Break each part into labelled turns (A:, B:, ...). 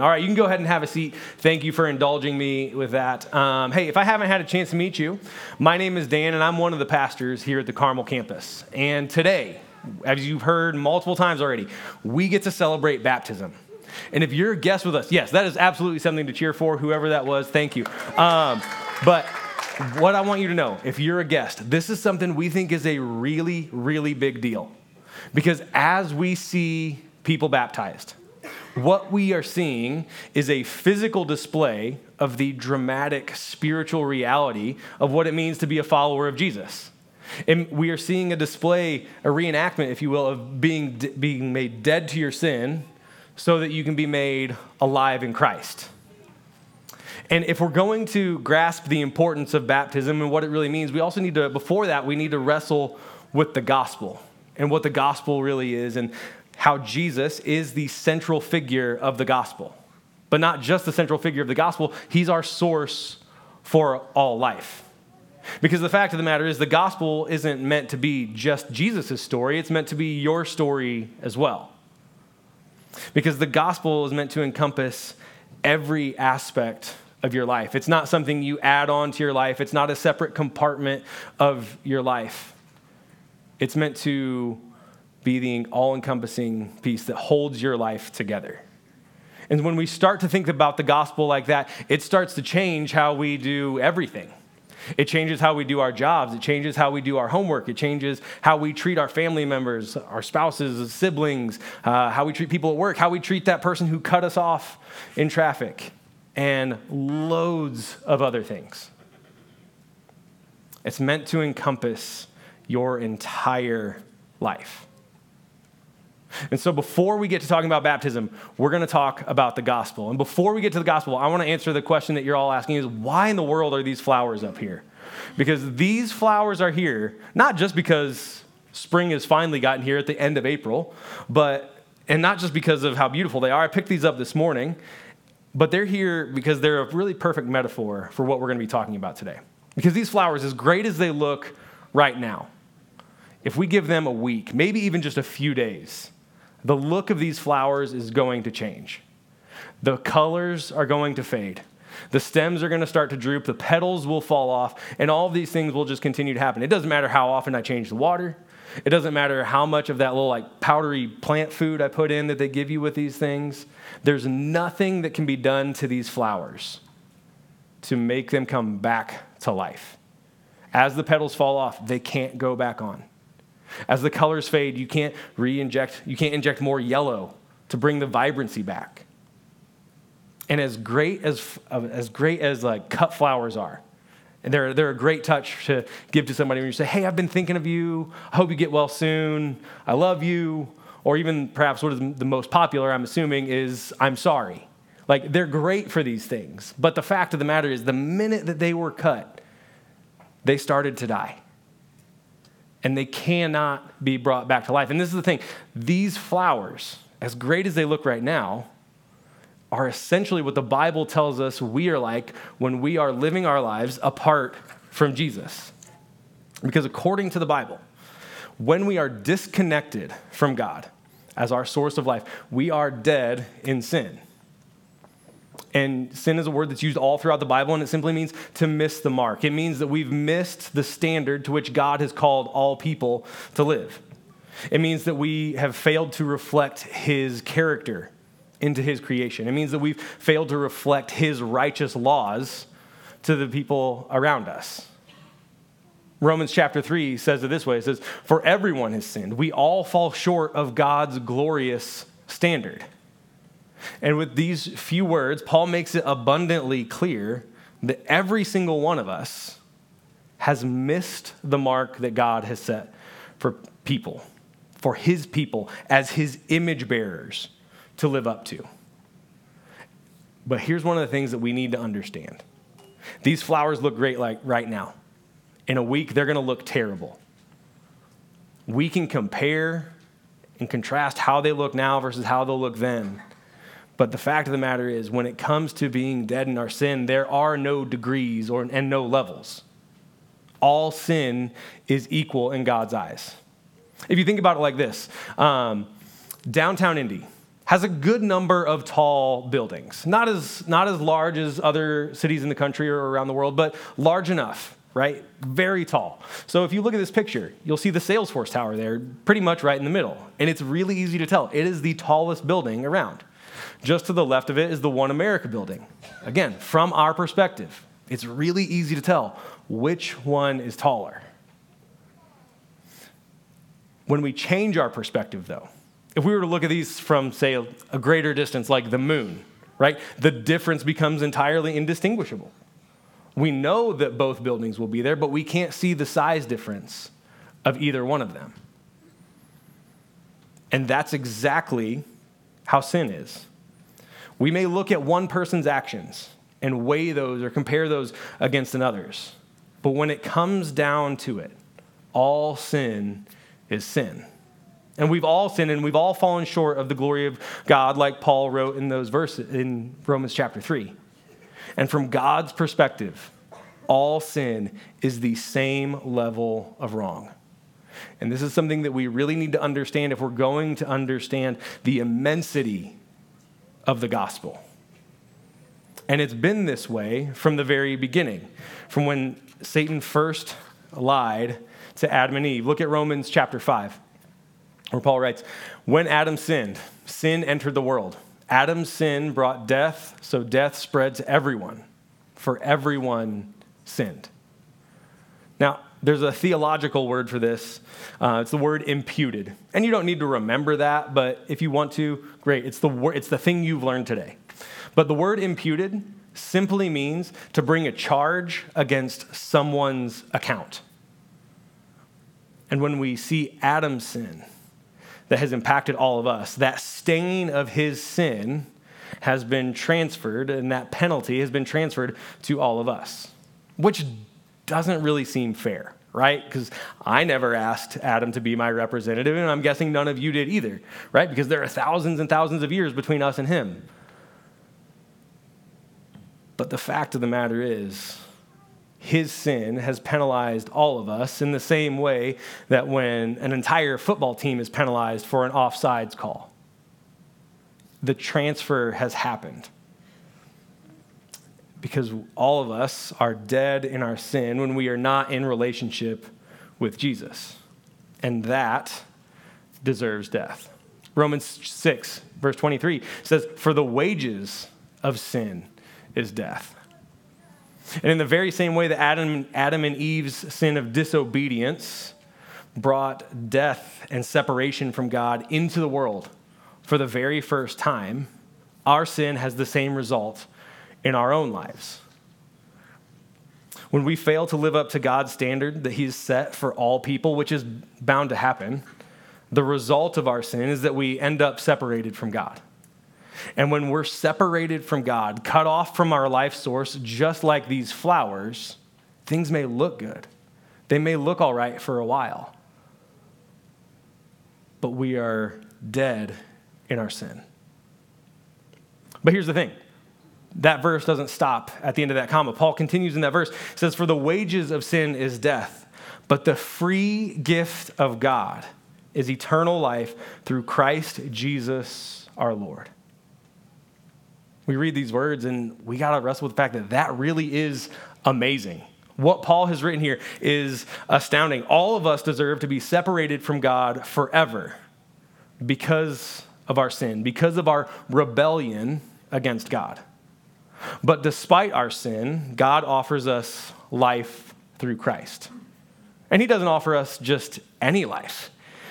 A: All right, you can go ahead and have a seat. Thank you for indulging me with that. Um, hey, if I haven't had a chance to meet you, my name is Dan, and I'm one of the pastors here at the Carmel campus. And today, as you've heard multiple times already, we get to celebrate baptism. And if you're a guest with us, yes, that is absolutely something to cheer for, whoever that was, thank you. Um, but what I want you to know, if you're a guest, this is something we think is a really, really big deal. Because as we see people baptized, what we are seeing is a physical display of the dramatic spiritual reality of what it means to be a follower of Jesus. And we are seeing a display, a reenactment, if you will, of being, being made dead to your sin so that you can be made alive in Christ. And if we're going to grasp the importance of baptism and what it really means, we also need to, before that, we need to wrestle with the gospel and what the gospel really is. And how Jesus is the central figure of the gospel. But not just the central figure of the gospel, he's our source for all life. Because the fact of the matter is, the gospel isn't meant to be just Jesus' story, it's meant to be your story as well. Because the gospel is meant to encompass every aspect of your life. It's not something you add on to your life, it's not a separate compartment of your life. It's meant to be the all encompassing piece that holds your life together. And when we start to think about the gospel like that, it starts to change how we do everything. It changes how we do our jobs. It changes how we do our homework. It changes how we treat our family members, our spouses, siblings, uh, how we treat people at work, how we treat that person who cut us off in traffic, and loads of other things. It's meant to encompass your entire life. And so, before we get to talking about baptism, we're going to talk about the gospel. And before we get to the gospel, I want to answer the question that you're all asking is why in the world are these flowers up here? Because these flowers are here, not just because spring has finally gotten here at the end of April, but and not just because of how beautiful they are. I picked these up this morning, but they're here because they're a really perfect metaphor for what we're going to be talking about today. Because these flowers, as great as they look right now, if we give them a week, maybe even just a few days, the look of these flowers is going to change. The colors are going to fade. The stems are going to start to droop. The petals will fall off. And all of these things will just continue to happen. It doesn't matter how often I change the water. It doesn't matter how much of that little like powdery plant food I put in that they give you with these things. There's nothing that can be done to these flowers to make them come back to life. As the petals fall off, they can't go back on. As the colors fade, you can't re-inject, you can't inject more yellow to bring the vibrancy back. And as great as, as great as like cut flowers are, and they're, they're a great touch to give to somebody when you say, Hey, I've been thinking of you. I hope you get well soon. I love you. Or even perhaps what is the most popular, I'm assuming, is I'm sorry. Like they're great for these things. But the fact of the matter is, the minute that they were cut, they started to die and they cannot be brought back to life. And this is the thing these flowers, as great as they look right now, are essentially what the Bible tells us we are like when we are living our lives apart from Jesus. Because according to the Bible, when we are disconnected from God as our source of life, we are dead in sin. And sin is a word that's used all throughout the Bible, and it simply means to miss the mark. It means that we've missed the standard to which God has called all people to live. It means that we have failed to reflect his character into his creation. It means that we've failed to reflect his righteous laws to the people around us. Romans chapter 3 says it this way it says, For everyone has sinned. We all fall short of God's glorious standard. And with these few words, Paul makes it abundantly clear that every single one of us has missed the mark that God has set for people, for his people, as his image bearers to live up to. But here's one of the things that we need to understand these flowers look great like right now. In a week, they're going to look terrible. We can compare and contrast how they look now versus how they'll look then. But the fact of the matter is, when it comes to being dead in our sin, there are no degrees or, and no levels. All sin is equal in God's eyes. If you think about it like this um, downtown Indy has a good number of tall buildings. Not as, not as large as other cities in the country or around the world, but large enough, right? Very tall. So if you look at this picture, you'll see the Salesforce Tower there, pretty much right in the middle. And it's really easy to tell. It is the tallest building around. Just to the left of it is the One America building. Again, from our perspective, it's really easy to tell which one is taller. When we change our perspective, though, if we were to look at these from, say, a greater distance, like the moon, right, the difference becomes entirely indistinguishable. We know that both buildings will be there, but we can't see the size difference of either one of them. And that's exactly how sin is. We may look at one person's actions and weigh those or compare those against another's. But when it comes down to it, all sin is sin. And we've all sinned and we've all fallen short of the glory of God, like Paul wrote in those verses in Romans chapter 3. And from God's perspective, all sin is the same level of wrong. And this is something that we really need to understand if we're going to understand the immensity of the gospel. And it's been this way from the very beginning, from when Satan first lied to Adam and Eve. Look at Romans chapter 5 where Paul writes, When Adam sinned, sin entered the world. Adam's sin brought death, so death spread to everyone, for everyone sinned. There's a theological word for this. Uh, it's the word imputed. And you don't need to remember that, but if you want to, great. It's the, wor- it's the thing you've learned today. But the word imputed simply means to bring a charge against someone's account. And when we see Adam's sin, that has impacted all of us. That stain of his sin has been transferred, and that penalty has been transferred to all of us, which doesn't really seem fair, right? Because I never asked Adam to be my representative, and I'm guessing none of you did either, right? Because there are thousands and thousands of years between us and him. But the fact of the matter is, his sin has penalized all of us in the same way that when an entire football team is penalized for an offsides call. The transfer has happened. Because all of us are dead in our sin when we are not in relationship with Jesus. And that deserves death. Romans 6, verse 23 says, For the wages of sin is death. And in the very same way that Adam, Adam and Eve's sin of disobedience brought death and separation from God into the world for the very first time, our sin has the same result in our own lives. When we fail to live up to God's standard that He's set for all people, which is bound to happen, the result of our sin is that we end up separated from God. And when we're separated from God, cut off from our life source, just like these flowers, things may look good. They may look all right for a while. But we are dead in our sin. But here's the thing that verse doesn't stop at the end of that comma. Paul continues in that verse, says, For the wages of sin is death, but the free gift of God is eternal life through Christ Jesus our Lord we read these words and we got to wrestle with the fact that that really is amazing. What Paul has written here is astounding. All of us deserve to be separated from God forever because of our sin, because of our rebellion against God. But despite our sin, God offers us life through Christ. And He doesn't offer us just any life,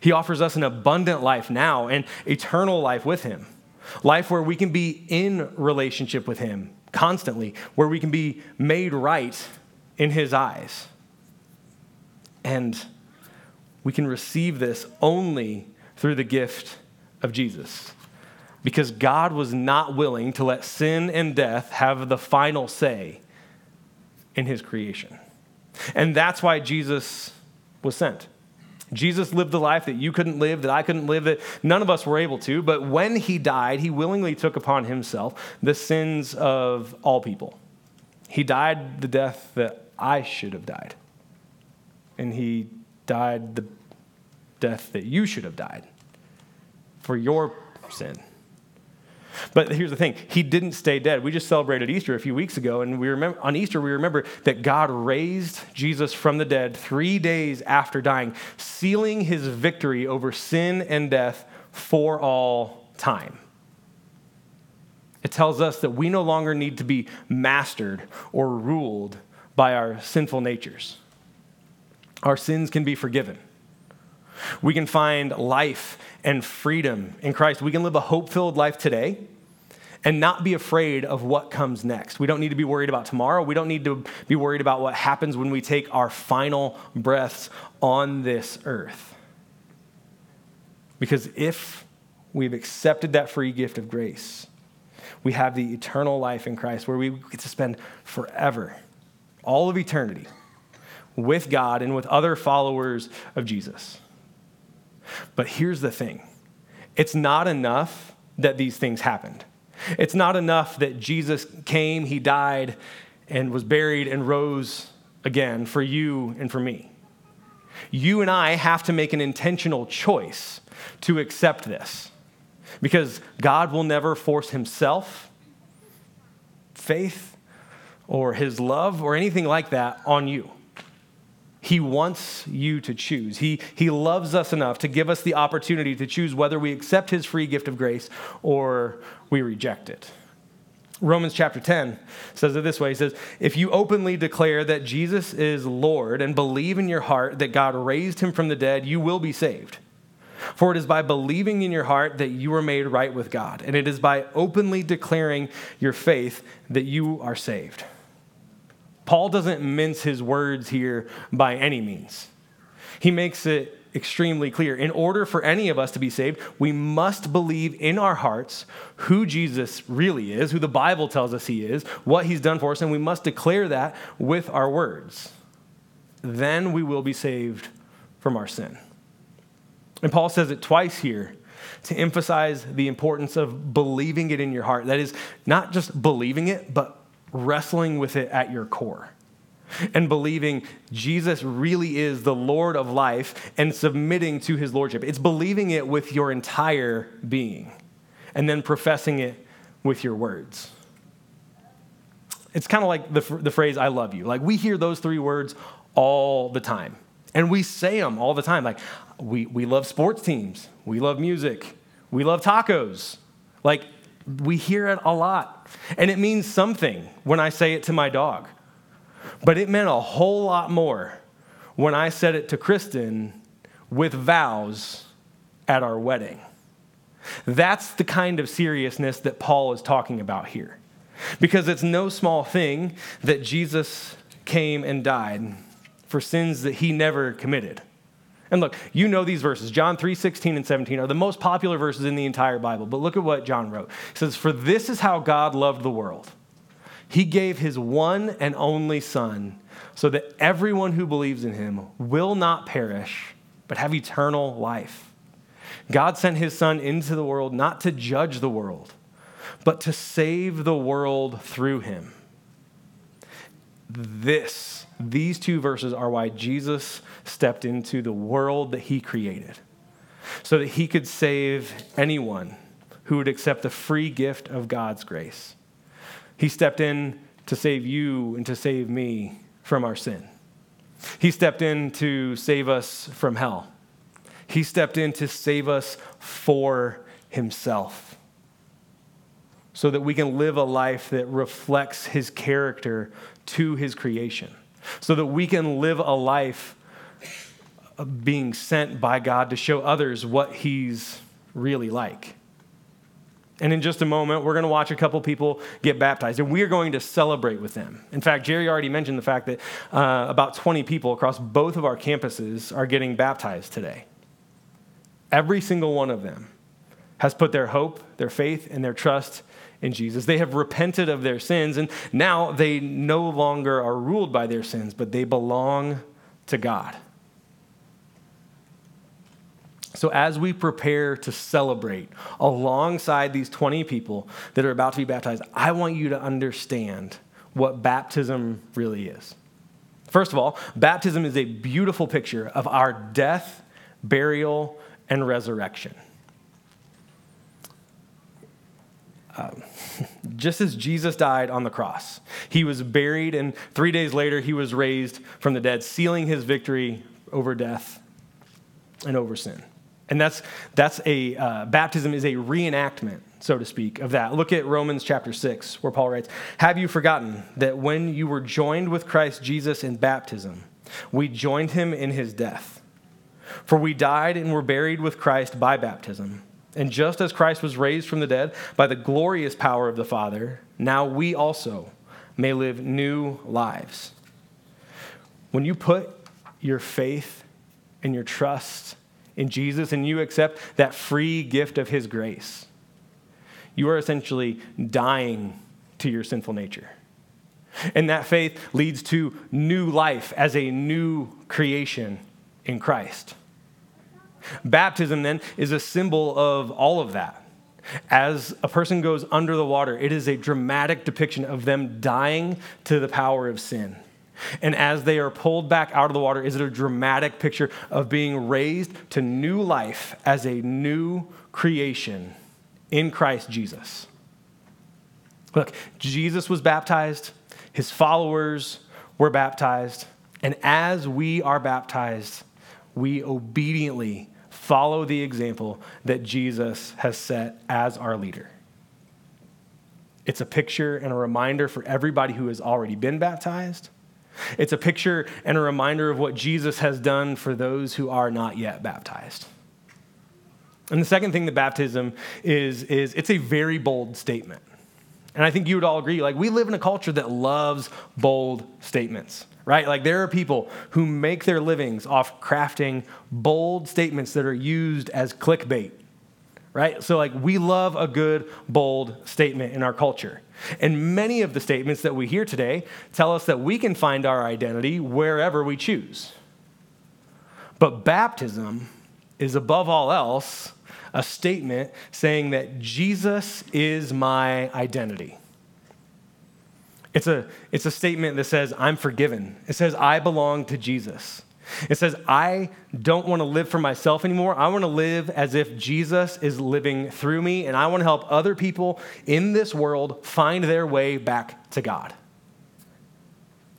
A: He offers us an abundant life now and eternal life with Him. Life where we can be in relationship with Him constantly, where we can be made right in His eyes. And we can receive this only through the gift of Jesus. Because God was not willing to let sin and death have the final say in His creation. And that's why Jesus was sent. Jesus lived the life that you couldn't live, that I couldn't live, that none of us were able to. But when he died, he willingly took upon himself the sins of all people. He died the death that I should have died. And he died the death that you should have died for your sin But here's the thing He didn't stay dead. We just celebrated Easter a few weeks ago, and we remember, on Easter, we remember that God raised Jesus from the dead three days after dying, sealing his victory over sin and death for all time. It tells us that we no longer need to be mastered or ruled by our sinful natures. Our sins can be forgiven. We can find life and freedom in Christ. We can live a hope filled life today and not be afraid of what comes next. We don't need to be worried about tomorrow. We don't need to be worried about what happens when we take our final breaths on this earth. Because if we've accepted that free gift of grace, we have the eternal life in Christ where we get to spend forever, all of eternity, with God and with other followers of Jesus. But here's the thing it's not enough that these things happened. It's not enough that Jesus came, he died, and was buried and rose again for you and for me. You and I have to make an intentional choice to accept this because God will never force himself, faith, or his love, or anything like that on you. He wants you to choose. He, he loves us enough to give us the opportunity to choose whether we accept his free gift of grace or we reject it. Romans chapter 10 says it this way He says, If you openly declare that Jesus is Lord and believe in your heart that God raised him from the dead, you will be saved. For it is by believing in your heart that you are made right with God, and it is by openly declaring your faith that you are saved. Paul doesn't mince his words here by any means. He makes it extremely clear. In order for any of us to be saved, we must believe in our hearts who Jesus really is, who the Bible tells us he is, what he's done for us, and we must declare that with our words. Then we will be saved from our sin. And Paul says it twice here to emphasize the importance of believing it in your heart. That is, not just believing it, but wrestling with it at your core and believing Jesus really is the Lord of life and submitting to his lordship. It's believing it with your entire being and then professing it with your words. It's kind of like the, the phrase, I love you. Like we hear those three words all the time. And we say them all the time. Like, we, we love sports teams, we love music, we love tacos. Like, we hear it a lot. And it means something when I say it to my dog. But it meant a whole lot more when I said it to Kristen with vows at our wedding. That's the kind of seriousness that Paul is talking about here. Because it's no small thing that Jesus came and died for sins that he never committed. And look, you know these verses. John 3 16 and 17 are the most popular verses in the entire Bible. But look at what John wrote. He says, For this is how God loved the world. He gave his one and only Son so that everyone who believes in him will not perish, but have eternal life. God sent his Son into the world not to judge the world, but to save the world through him. This these two verses are why Jesus stepped into the world that he created so that he could save anyone who would accept the free gift of God's grace. He stepped in to save you and to save me from our sin. He stepped in to save us from hell. He stepped in to save us for himself so that we can live a life that reflects his character to his creation so that we can live a life being sent by God to show others what He's really like. And in just a moment, we're going to watch a couple people get baptized, and we are going to celebrate with them. In fact, Jerry already mentioned the fact that uh, about 20 people across both of our campuses are getting baptized today. Every single one of them has put their hope, their faith, and their trust in Jesus. They have repented of their sins, and now they no longer are ruled by their sins, but they belong to God. So, as we prepare to celebrate alongside these 20 people that are about to be baptized, I want you to understand what baptism really is. First of all, baptism is a beautiful picture of our death, burial, and resurrection. just as Jesus died on the cross, he was buried, and three days later, he was raised from the dead, sealing his victory over death and over sin. And that's, that's a, uh, baptism is a reenactment, so to speak, of that. Look at Romans chapter 6, where Paul writes Have you forgotten that when you were joined with Christ Jesus in baptism, we joined him in his death? For we died and were buried with Christ by baptism. And just as Christ was raised from the dead by the glorious power of the Father, now we also may live new lives. When you put your faith and your trust in Jesus and you accept that free gift of His grace, you are essentially dying to your sinful nature. And that faith leads to new life as a new creation in Christ. Baptism, then, is a symbol of all of that. As a person goes under the water, it is a dramatic depiction of them dying to the power of sin. And as they are pulled back out of the water, is it a dramatic picture of being raised to new life as a new creation in Christ Jesus? Look, Jesus was baptized, his followers were baptized, and as we are baptized, we obediently follow the example that Jesus has set as our leader. It's a picture and a reminder for everybody who has already been baptized it's a picture and a reminder of what Jesus has done for those who are not yet baptized. And the second thing that baptism is, is it's a very bold statement. And I think you would all agree, like, we live in a culture that loves bold statements, right? Like, there are people who make their livings off crafting bold statements that are used as clickbait, right? So, like, we love a good, bold statement in our culture. And many of the statements that we hear today tell us that we can find our identity wherever we choose. But baptism is above all else a statement saying that Jesus is my identity. It's a, it's a statement that says, I'm forgiven. It says, I belong to Jesus. It says, I don't want to live for myself anymore. I want to live as if Jesus is living through me, and I want to help other people in this world find their way back to God.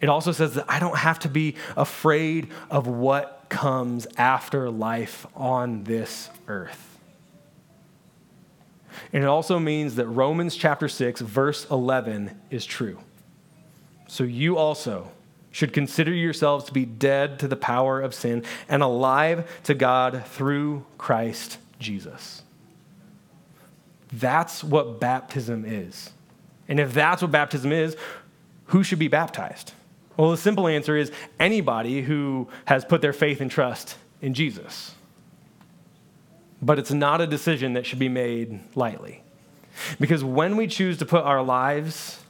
A: It also says that I don't have to be afraid of what comes after life on this earth. And it also means that Romans chapter 6, verse 11 is true. So you also should consider yourselves to be dead to the power of sin and alive to God through Christ Jesus. That's what baptism is. And if that's what baptism is, who should be baptized? Well, the simple answer is anybody who has put their faith and trust in Jesus. But it's not a decision that should be made lightly. Because when we choose to put our lives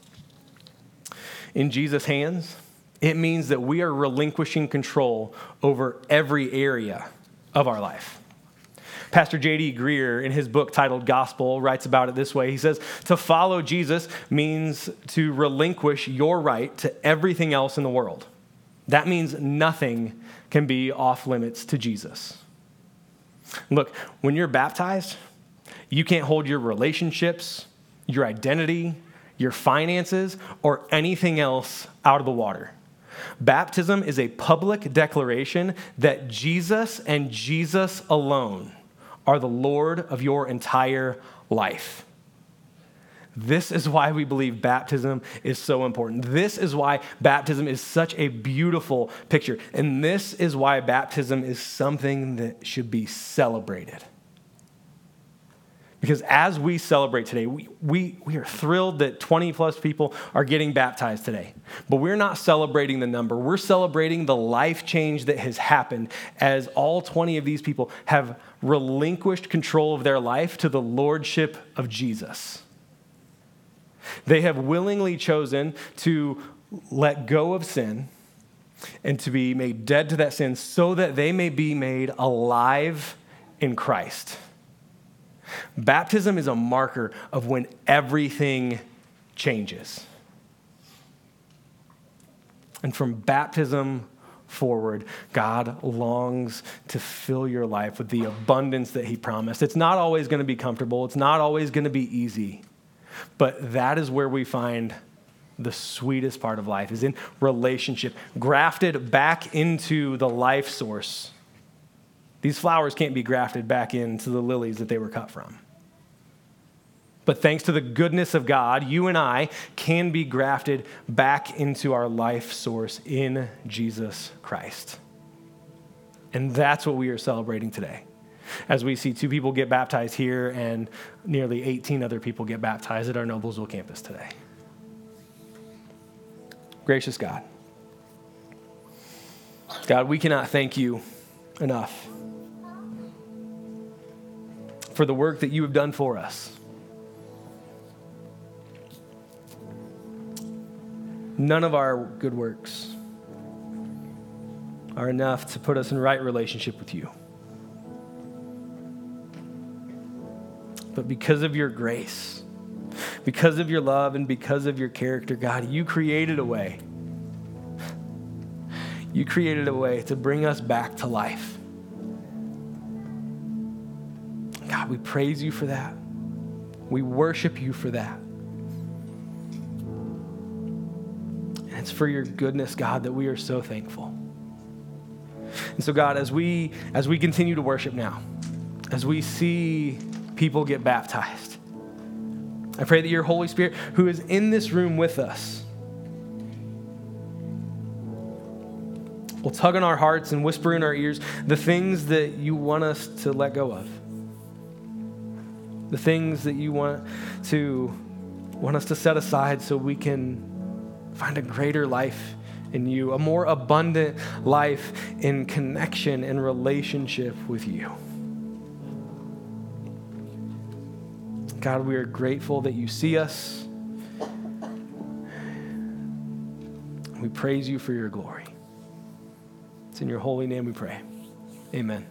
A: in Jesus' hands, it means that we are relinquishing control over every area of our life. Pastor J.D. Greear, in his book titled Gospel, writes about it this way. He says, To follow Jesus means to relinquish your right to everything else in the world. That means nothing can be off limits to Jesus. Look, when you're baptized, you can't hold your relationships, your identity, your finances, or anything else out of the water. Baptism is a public declaration that Jesus and Jesus alone are the Lord of your entire life. This is why we believe baptism is so important. This is why baptism is such a beautiful picture. And this is why baptism is something that should be celebrated. Because as we celebrate today, we, we, we are thrilled that 20 plus people are getting baptized today. But we're not celebrating the number. We're celebrating the life change that has happened as all 20 of these people have relinquished control of their life to the lordship of Jesus. They have willingly chosen to let go of sin and to be made dead to that sin so that they may be made alive in Christ. Baptism is a marker of when everything changes. And from baptism forward, God longs to fill your life with the abundance that He promised. It's not always going to be comfortable, it's not always going to be easy. But that is where we find the sweetest part of life is in relationship, grafted back into the life source. These flowers can't be grafted back into the lilies that they were cut from. But thanks to the goodness of God, you and I can be grafted back into our life source in Jesus Christ. And that's what we are celebrating today. As we see two people get baptized here and nearly 18 other people get baptized at our Noblesville campus today. Gracious God, God, we cannot thank you enough for the work that you have done for us. None of our good works are enough to put us in right relationship with you. But because of your grace, because of your love, and because of your character, God, you created a way. You created a way to bring us back to life. God, we praise you for that. We worship you for that. And it's for your goodness, God, that we are so thankful. And so, God, as we as we continue to worship now, as we see people get baptized, I pray that your Holy Spirit, who is in this room with us, will tug on our hearts and whisper in our ears the things that you want us to let go of. The things that you want to want us to set aside so we can find a greater life in you, a more abundant life in connection and relationship with you. God, we are grateful that you see us. We praise you for your glory. It's in your holy name we pray. Amen.